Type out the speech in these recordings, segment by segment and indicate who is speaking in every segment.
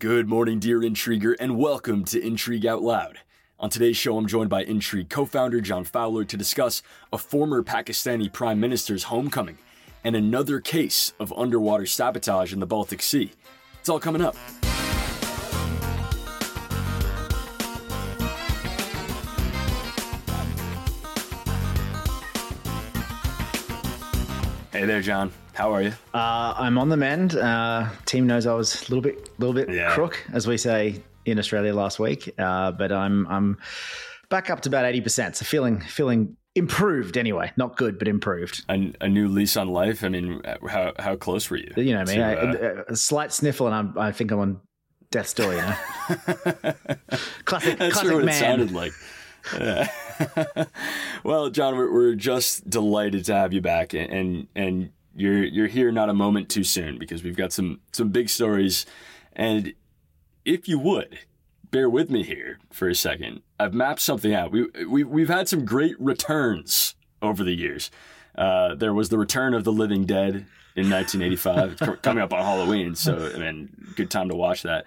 Speaker 1: Good morning, dear intriguer, and welcome to Intrigue Out Loud. On today's show, I'm joined by Intrigue co founder John Fowler to discuss a former Pakistani prime minister's homecoming and another case of underwater sabotage in the Baltic Sea. It's all coming up. Hey there, John. How are you?
Speaker 2: Uh, I'm on the mend. Uh, team knows I was a little bit, little bit
Speaker 1: Yeah.
Speaker 2: crook, as we say in Australia last week. Uh, but I'm, I'm back up to about eighty percent. So feeling, feeling improved anyway. Not good, but improved.
Speaker 1: A, a new lease on life. I mean, how how close were you?
Speaker 2: You know, what I mean,
Speaker 1: uh,
Speaker 2: a, a slight sniffle, and I'm, I think I'm on death's door. You know, classic,
Speaker 1: That's
Speaker 2: classic
Speaker 1: what
Speaker 2: man.
Speaker 1: it sounded like. Well, John, we're, we're just delighted to have you back, and, and and you're you're here not a moment too soon because we've got some some big stories, and if you would bear with me here for a second, I've mapped something out. We we we've had some great returns over the years. Uh, there was the return of the Living Dead in 1985, coming up on Halloween, so I mean, good time to watch that.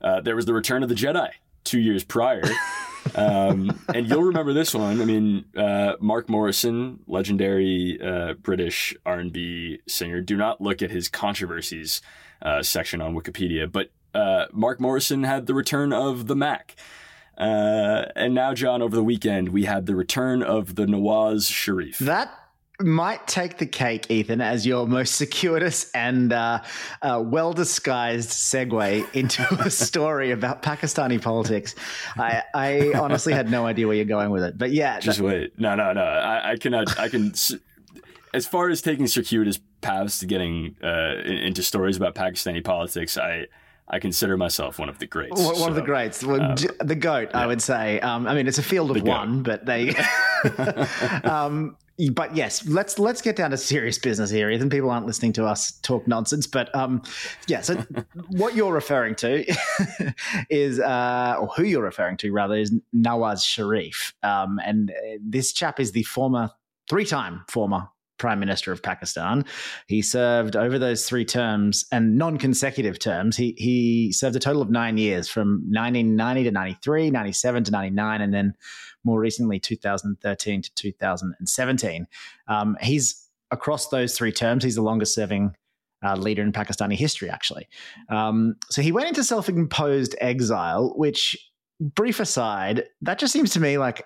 Speaker 1: Uh, there was the return of the Jedi two years prior. um, and you'll remember this one. I mean, uh, Mark Morrison, legendary uh, British R&B singer. Do not look at his controversies uh, section on Wikipedia, but uh, Mark Morrison had the return of the Mack. Uh, and now, John, over the weekend, we had the return of the Nawaz Sharif.
Speaker 2: That might take the cake, Ethan, as your most circuitous and uh, uh, well disguised segue into a story about Pakistani politics. I, I honestly had no idea where you're going with it, but yeah,
Speaker 1: Just wait. No, no, no. I, I cannot. I can. As far as taking circuitous paths to getting uh, into stories about Pakistani politics, I I consider myself one of the greats.
Speaker 2: One one of the greats, Well, j- the goat, I would say. Um, I mean, it's a field of one, but they. um, but yes, let's let's get down to serious business here, Ethan. People aren't listening to us talk nonsense, but um, yeah. So what you're referring to is, uh, or who you're referring to rather, is Nawaz Sharif, um, and uh, this chap is the former, three-time former prime minister of Pakistan. He served over those three terms and non-consecutive terms. He he served a total of nine years, from 1990 to 93, 97 to 99, and then more recently 2013 to 2017. Um, he's across those three terms. He's the longest-serving. Uh, leader in Pakistani history, actually. Um, so he went into self imposed exile, which, brief aside, that just seems to me like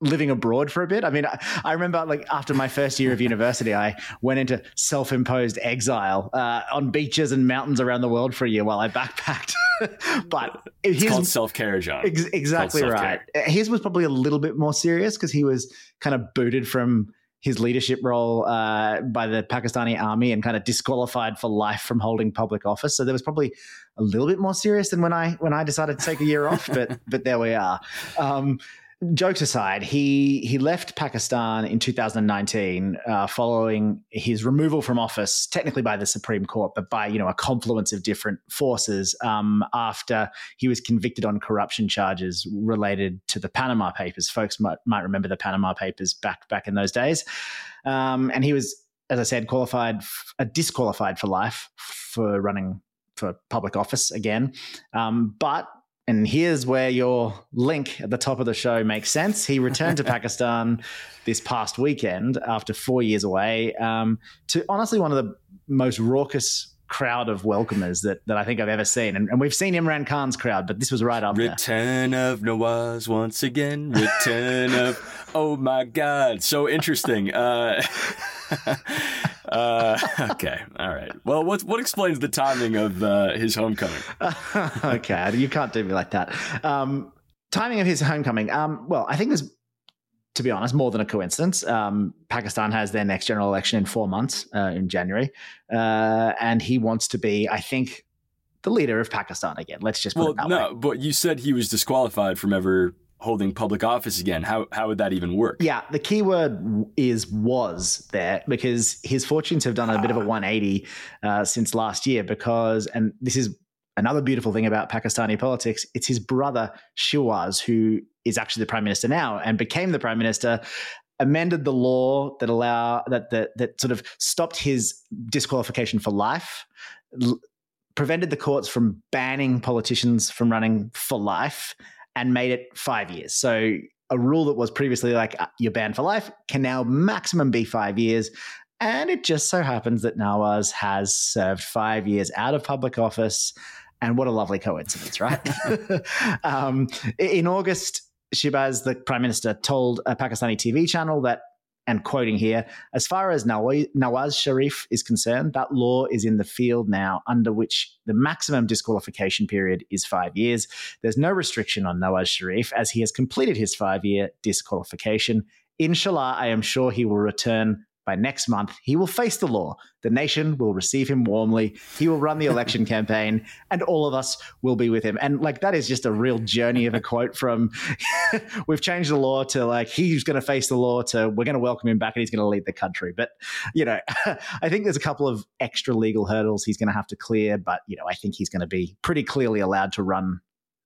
Speaker 2: living abroad for a bit. I mean, I, I remember like after my first year of university, I went into self-imposed exile uh, on beaches and mountains around the world for a year while I backpacked. but
Speaker 1: It's
Speaker 2: his,
Speaker 1: called self care, John.
Speaker 2: ex- exactly right. His was probably a little bit more serious because he was kind of booted from his leadership role uh, by the Pakistani army and kind of disqualified for life from holding public office. So there was probably a little bit more serious than when I when I decided to take a year off. But but there we are. Um, jokes aside, he he left Pakistan in 2019 uh, following his removal from office, technically by the Supreme Court, but by you know a confluence of different forces um, after he was convicted on corruption charges related to the Panama Papers. Folks might might remember the Panama Papers back back in those days, um, and he was, as I said, qualified, uh, disqualified for life for running for public office again, um, but and here's where your link at the top of the show makes sense. He returned to Pakistan this past weekend after four years away um, to honestly one of the most raucous crowd of welcomers that, that I think I've ever seen. And, and we've seen Imran Khan's crowd, but this was right up there.
Speaker 1: Return of Nawaz once again. Return of oh my god, so interesting. Uh, uh, okay, all right. Well, what what explains the timing of uh, his homecoming?
Speaker 2: okay, you can't do me like that. Um, timing of his homecoming. Um, well, I think there's, to be honest, more than a coincidence. Um, Pakistan has their next general election in four months, uh, in January, uh, and he wants to be, I think, the leader of Pakistan again. Let's just put
Speaker 1: Well,
Speaker 2: it that
Speaker 1: no,
Speaker 2: way.
Speaker 1: but you said he was disqualified from ever holding public office again. How how would that even work?
Speaker 2: Yeah, the key word is was there because his fortunes have done a bit of a 180 uh, since last year. Because, and this is another beautiful thing about Pakistani politics, it's his brother Shehbaz who is actually the prime minister now and became the prime minister. Amended the law that allow that that that sort of stopped his disqualification for life. L- prevented the courts from banning politicians from running for life and made it five years. So a rule that was previously like uh, you're banned for life can now maximum be five years. And it just so happens that Nawaz has served five years out of public office. And what a lovely coincidence, right? um, in August, Shehbaz, the prime minister, told a Pakistani TV channel that and quoting here, as far as Nawaz Sharif is concerned, that law is in the field now, under which the maximum disqualification period is five years. There's no restriction on Nawaz Sharif as he has completed his five year disqualification. Inshallah, I am sure he will return by next month, he will face the law. The nation will receive him warmly. He will run the election campaign, and all of us will be with him. And like that is just a real journey of a quote from we've changed the law to like he's going to face the law to we're going to welcome him back and he's going to lead the country. But you know, I think there's a couple of extra legal hurdles he's going to have to clear. But you know, I think he's going to be pretty clearly allowed to run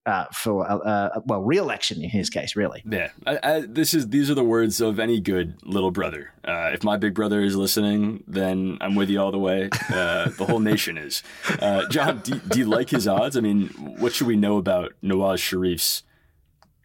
Speaker 2: uh, for uh, uh, well re-election in his case really.
Speaker 1: Yeah. I, I, this is these are the words of any good little brother. Uh, if my big brother is listening then i'm with you all the way. Uh, the whole nation is. Uh, john do, do, you like his odds? I mean what should we know about nawaz sharif's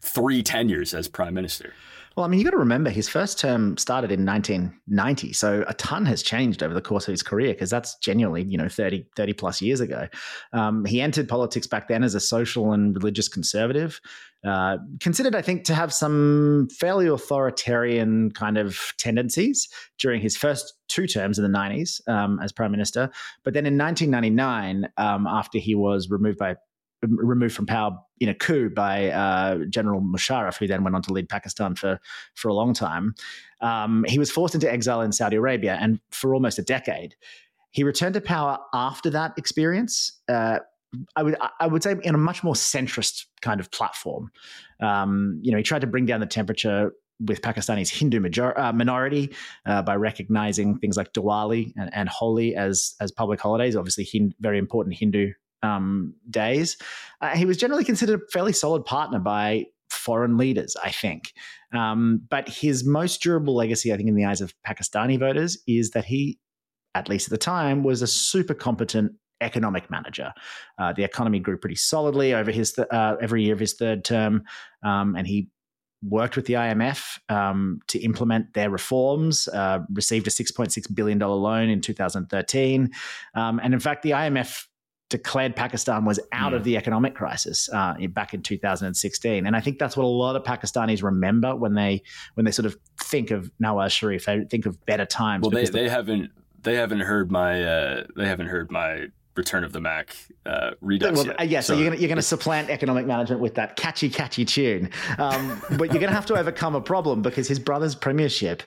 Speaker 1: three tenures as prime minister
Speaker 2: well, I mean, you got to remember his first term started in 1990. So a ton has changed over the course of his career because that's genuinely, you know, 30, 30 plus years ago. Um, he entered politics back then as a social and religious conservative, uh, considered, I think, to have some fairly authoritarian kind of tendencies during his first two terms in the 90s um, as prime minister. But then in 1999, um, after he was removed by removed from power in a coup by uh, General Musharraf, who then went on to lead Pakistan for for a long time. Um, he was forced into exile in Saudi Arabia, and for almost a decade, he returned to power after that experience. Uh, I would I would say in a much more centrist kind of platform. Um, you know, he tried to bring down the temperature with Pakistani's Hindu major, uh, minority uh, by recognizing things like Diwali and, and Holi as as public holidays. Obviously, very important Hindu um, days. Uh, he was generally considered a fairly solid partner by foreign leaders, I think. Um, but his most durable legacy, I think, in the eyes of Pakistani voters, is that he, at least at the time, was a super competent economic manager. Uh, the economy grew pretty solidly over his th- uh, every year of his third term, um, and he worked with the IMF um, to implement their reforms, uh, received a $6.6 billion loan in 2013. Um, and in fact, the IMF declared Pakistan was out mm. of hmm. the economic crisis uh, back in 2016, and I think that's what a lot of Pakistanis remember when they when they sort of think of Nawaz Sharif. They think of better times.
Speaker 1: Well, they, the, they haven't they haven't heard my uh, they haven't heard my Return of the Mack uh, redux well,
Speaker 2: yet. Yeah, so, so, you're you're gonna supplant economic management with that catchy catchy tune, um, but you're gonna have to overcome a problem because his brother's premiership,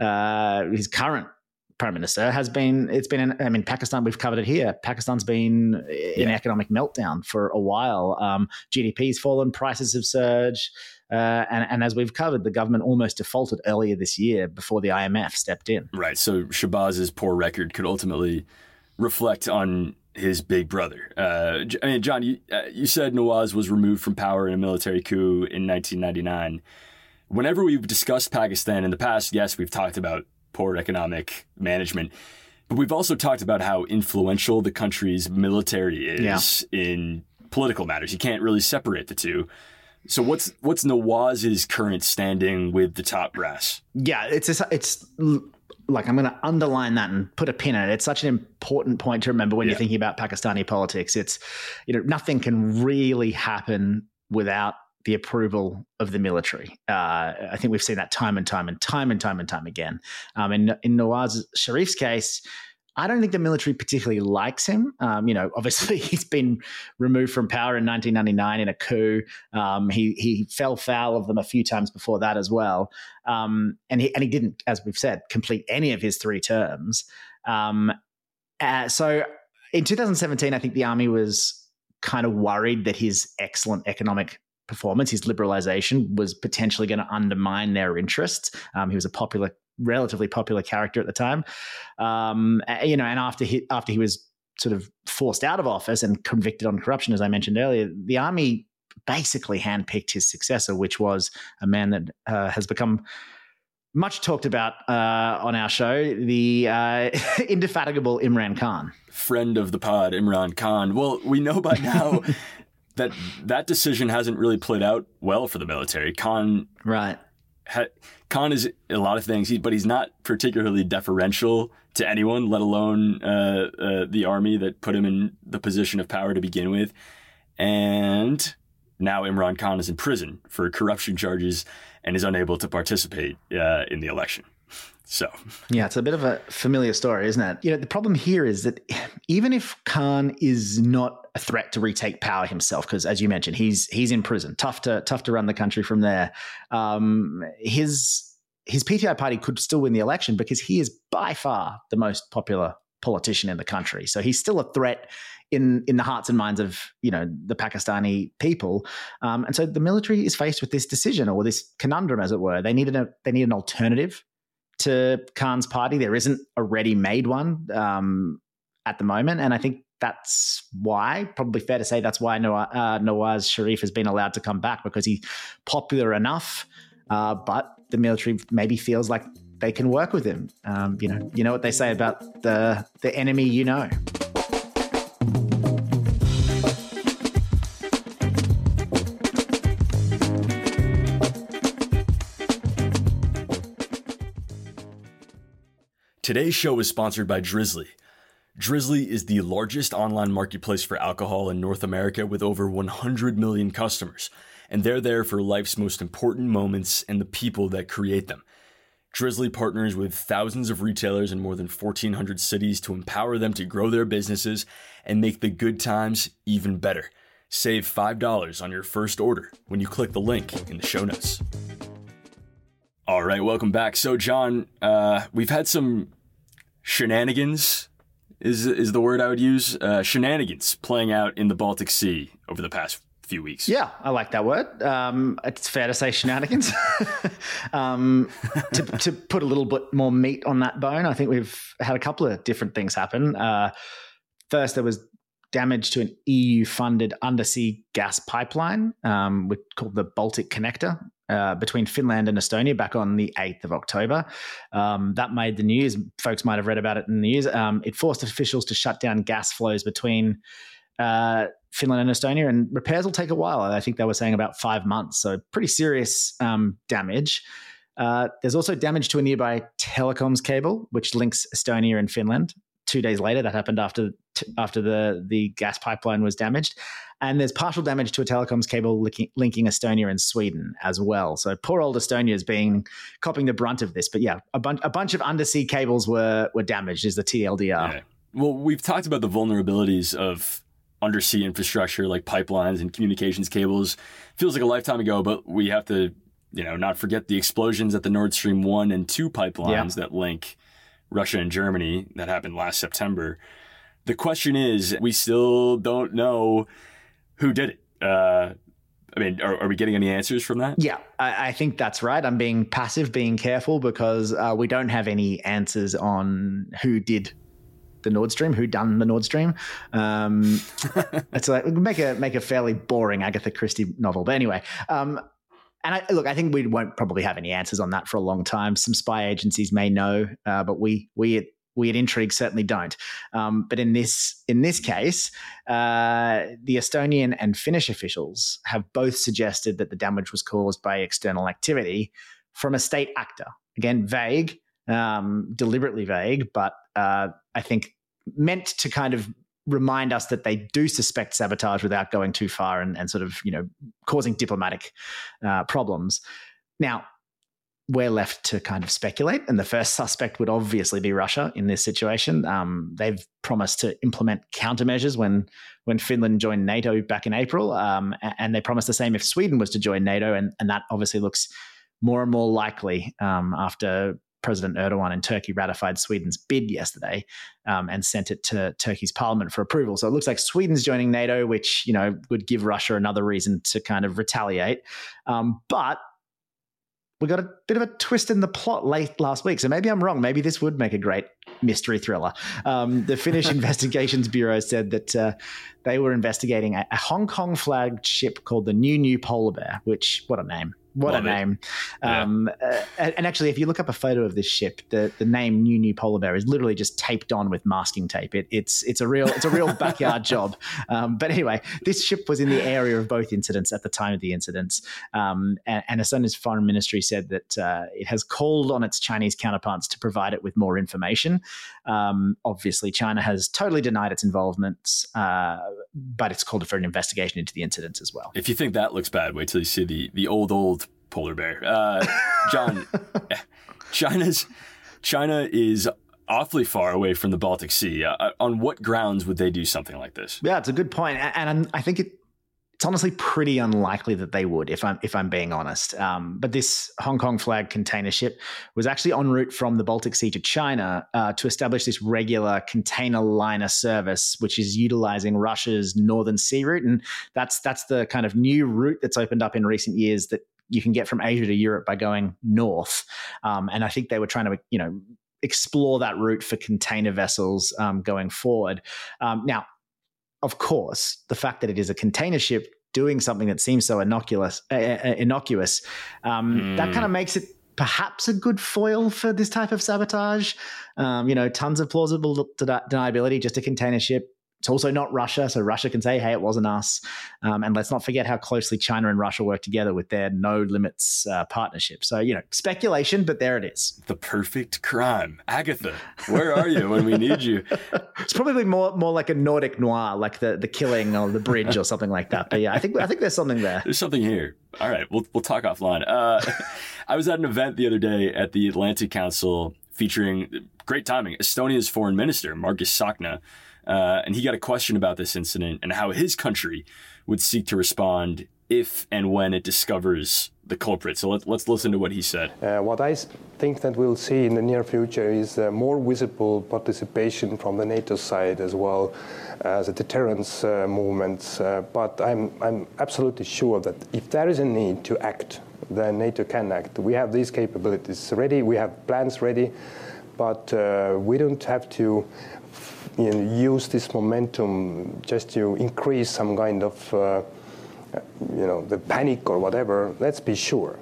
Speaker 2: uh, his current prime minister has been it's been in, I mean Pakistan we've covered it here Pakistan's been in yeah. economic meltdown for a while um, GDP's fallen prices have surged uh, and, and as we've covered the government almost defaulted earlier this year before the IMF stepped in
Speaker 1: right so Shehbaz's poor record could ultimately reflect on his big brother. Uh, I mean, John, you, uh, you said Nawaz was removed from power in a military coup in 1999. Whenever we've discussed Pakistan in the past, yes, we've talked about poor economic management. But we've also talked about how influential the country's military is yeah. in political matters. You can't really separate the two. So what's what's Nawaz's current standing with the top brass?
Speaker 2: Yeah, it's it's like I'm going to underline that and put a pin in it. It's such an important point to remember when yeah. you're thinking about Pakistani politics. It's you know nothing can really happen without the approval of the military. Uh, I think we've seen that time and time and time and time and time again. Um, in, in Nawaz Sharif's case, I don't think the military particularly likes him. Um, you know, obviously he's been removed from power in 1999 in a coup. Um, he he fell foul of them a few times before that as well, um, and he and he didn't, as we've said, complete any of his three terms. Um, uh, so in 2017, I think the army was kind of worried that his excellent economic performance, his liberalization was potentially going to undermine their interests. Um, he was a popular, relatively popular character at the time, um, you know. And after he after he was sort of forced out of office and convicted on corruption, as I mentioned earlier, the army basically handpicked his successor, which was a man that uh, has become much talked about uh, on our show, the uh, indefatigable Imran Khan.
Speaker 1: Friend of the pod, Imran Khan. Well, we know by now that that decision hasn't really played out well for the military. Khan,
Speaker 2: right?
Speaker 1: Ha, Khan is a lot of things, but he's not particularly deferential to anyone, let alone uh, uh, the army that put him in the position of power to begin with. And now Imran Khan is in prison for corruption charges and is unable to participate uh, in the election. So,
Speaker 2: yeah, it's a bit of a familiar story, isn't it? You know, the problem here is that even if Khan is not a threat to retake power himself, because as you mentioned, he's he's in prison, tough to tough to run the country from there. Um, his his PTI party could still win the election because he is by far the most popular politician in the country. So he's still a threat in in the hearts and minds of you know the Pakistani people. Um, and so the military is faced with this decision or this conundrum, as it were. They needed a they need an alternative to Khan's party. There isn't a ready made one um, at the moment, and I think that's why, probably fair to say, that's why Nawaz, uh, Nawaz Sharif has been allowed to come back because he's popular enough. Uh, but the military maybe feels like they can work with him. Um, you know, you know what they say about the the enemy you know.
Speaker 1: Today's show is sponsored by Drizly. Drizly is the largest online marketplace for alcohol in North America with over 100 million customers, and they're there for life's most important moments and the people that create them. Drizly partners with thousands of retailers in more than 1,400 cities to empower them to grow their businesses and make the good times even better. Save $5 on your first order when you click the link in the show notes. All right, welcome back. So, John, uh, we've had some shenanigans is is the word I would use. Uh, shenanigans playing out in the Baltic Sea over the past few weeks.
Speaker 2: Yeah, I like that word. Um, it's fair to say shenanigans. um, to, to, put a little bit more meat on that bone, I think we've had a couple of different things happen. Uh, first, there was damage to an EU funded undersea gas pipeline um, called the Baltic Connector. Uh, between Finland and Estonia back on the 8th of October. Um, that made the news. Folks might have read about it in the news. Um, it forced officials to shut down gas flows between uh, Finland and Estonia, and repairs will take a while. I think they were saying about five months. So, pretty serious um, damage. Uh, there's also damage to a nearby telecoms cable, which links Estonia and Finland. Two days later, that happened after after the the gas pipeline was damaged. And there's partial damage to a telecoms cable linking, linking Estonia and Sweden as well. So poor old Estonia is being copying the brunt of this. But yeah, a, bunch a bunch of undersea cables were were damaged. Is the TLDR? Yeah.
Speaker 1: Well, we've talked about the vulnerabilities of undersea infrastructure like pipelines and communications cables. Feels like a lifetime ago, but we have to, you know, not forget the explosions at the Nord Stream one and two pipelines yeah. that link Russia and Germany that happened last September. The question is, we still don't know who did it. Uh, I mean, are, are, we getting any answers from that?
Speaker 2: Yeah, I, I, think that's right. I'm being passive, being careful because uh, we don't have any answers on who did the Nord Stream, who done the Nord Stream. Um, it's like make a make a fairly boring Agatha Christie novel. But anyway, um, and I, look, I think we won't probably have any answers on that for a long time. Some spy agencies may know, uh, but we we at we at Intrigue certainly don't. Um, but in this in this case, uh, the Estonian and Finnish officials have both suggested that the damage was caused by external activity from a state actor. Again, vague, um, deliberately vague, but uh, I think meant to kind of remind us that they do suspect sabotage without going too far and, and sort of you know causing diplomatic uh, problems. Now, we're left to kind of speculate. And the first suspect would obviously be Russia in this situation. Um, they've promised to implement countermeasures when when Finland joined NATO back in April, um, and they promised the same if Sweden was to join NATO, and, and that obviously looks more and more likely um, after President Erdogan in Turkey ratified Sweden's bid yesterday um, and sent it to Turkey's parliament for approval. So it looks like Sweden's joining NATO, which you know would give Russia another reason to kind of retaliate. Um, but we got a bit of a twist in the plot late last week. So maybe I'm wrong. Maybe this would make a great mystery thriller. Um, the Finnish Investigations Bureau said that uh, they were investigating a, a Hong Kong flagged ship called the New New Polar Bear, which, what a name. What Love a name! Um, uh, and actually, if you look up a photo of this ship, the, the name New New Polar Bear is literally just taped on with masking tape. It, it's it's a real it's a real backyard job. Um, but anyway, this ship was in the area of both incidents at the time of the incidents, um, and, and Estonia's foreign ministry said that uh, it has called on its Chinese counterparts to provide it with more information. Um, obviously, China has totally denied its involvement, uh, but it's called for an investigation into the incidents as well.
Speaker 1: If you think that looks bad, wait till you see the the old old polar bear. Uh, John, China's China is awfully far away from the Baltic Sea. Uh, on what grounds would they do something like this?
Speaker 2: Yeah, it's a good point, and I think it, it's honestly pretty unlikely that they would, if I'm if I'm being honest. Um, but this Hong Kong flag container ship was actually en route from the Baltic Sea to China uh, to establish this regular container liner service, which is utilizing Russia's Northern Sea route, and that's that's the kind of new route that's opened up in recent years that you can get from Asia to Europe by going north. Um, and I think they were trying to, you know, explore that route for container vessels um, going forward. Um, now, of course, the fact that it is a container ship doing something that seems so innocuous, uh, innocuous, mm. that kind of makes it perhaps a good foil for this type of sabotage. Um, you know, tons of plausible deniability, just a container ship it's also not Russia, so Russia can say, "Hey, it wasn't us." Um, and let's not forget how closely China and Russia work together with their no limits uh, partnership. So you know, speculation, but there it is.
Speaker 1: The perfect crime, Agatha. Where are you when we need you?
Speaker 2: It's probably more more like a Nordic noir, like the the killing or the bridge or something like that. But yeah, I think I think there's something there.
Speaker 1: There's something here. All right, we'll we'll talk offline. Uh, I was at an event the other day at the Atlantic Council featuring great timing Estonia's foreign minister Margus Tsahkna uh, and he got a question about this incident and how his country would seek to respond if and when it discovers the culprit. So let, us listen to what he said.
Speaker 3: Uh, what I think that we'll see in the near future is uh, more visible participation from the NATO side as well as a deterrence uh, movement. Uh, but I'm, I'm absolutely sure that if there is a need to act, then NATO can act. We have these capabilities ready, we have plans ready, but uh, we don't have to you know, use this momentum just to increase some kind of, uh, you know, the panic or whatever. Let's be sure.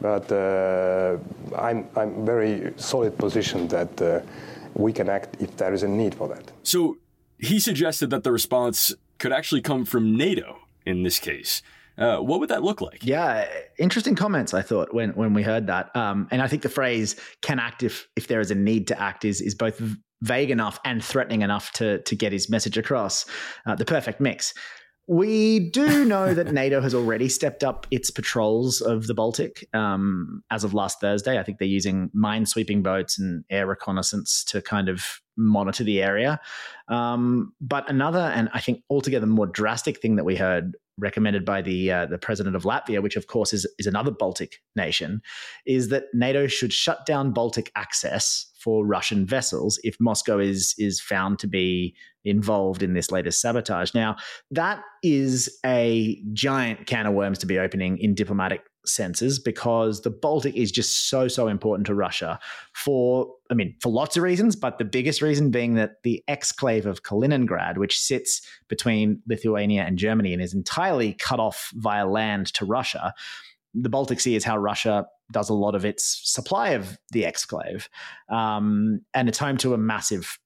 Speaker 3: But uh, I'm I'm very solid position that uh, we can act if there is a need for that.
Speaker 1: So he suggested that the response could actually come from NATO in this case. Uh, what would that look like?
Speaker 2: Yeah, interesting comments. I thought when when we heard that, um, and I think the phrase "can act if if there is a need to act" is is both vague enough and threatening enough to to get his message across. Uh, the perfect mix. We do know that NATO has already stepped up its patrols of the Baltic um, as of last Thursday. I think they're using mine sweeping boats and air reconnaissance to kind of monitor the area. Um, but another, and I think altogether more drastic thing that we heard recommended by the uh, the president of Latvia, which of course is is another Baltic nation, is that NATO should shut down Baltic access for Russian vessels if Moscow is is found to be involved in this latest sabotage. Now, that is a giant can of worms to be opening in diplomatic senses because the Baltic is just so so important to Russia for I mean for lots of reasons but the biggest reason being that the exclave of Kaliningrad which sits between Lithuania and Germany and is entirely cut off via land to Russia the Baltic Sea is how Russia does a lot of its supply of the exclave. Um, and it's home to a massive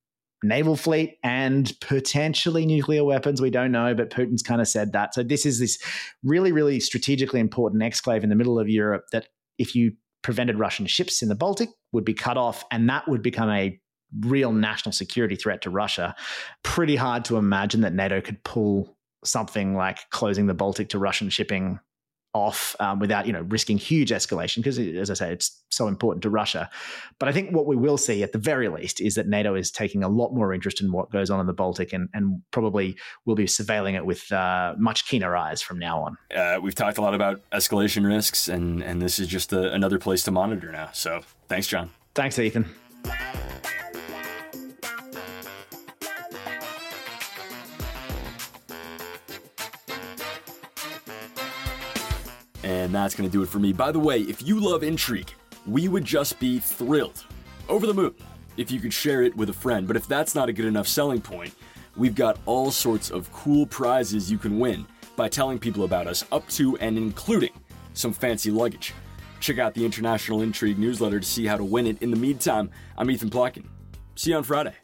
Speaker 2: naval fleet and potentially nuclear weapons. We don't know, but Putin's kind of said that. So this is this really, really strategically important exclave in the middle of Europe that if you prevented Russian ships in the Baltic would be cut off and that would become a real national security threat to Russia. Pretty hard to imagine that NATO could pull something like closing the Baltic to Russian shipping off um, without you know risking huge escalation because as i say it's so important to russia. But i think what we will see at the very least is that nato is taking a lot more interest in what goes on in the baltic and, and probably will be surveilling it with uh, much keener eyes from now on.
Speaker 1: Uh, we've talked a lot about escalation risks and and this is just a, another place to monitor now. So thanks john.
Speaker 2: Thanks ethan
Speaker 1: And that's going to do it for me. By the way, if you love intrigue, we would just be thrilled, over the moon, if you could share it with a friend. But if that's not a good enough selling point, we've got all sorts of cool prizes you can win by telling people about us, up to and including some fancy luggage. Check out the International Intrigue newsletter to see how to win it. In the meantime, I'm Ethan Plotkin. See you on Friday.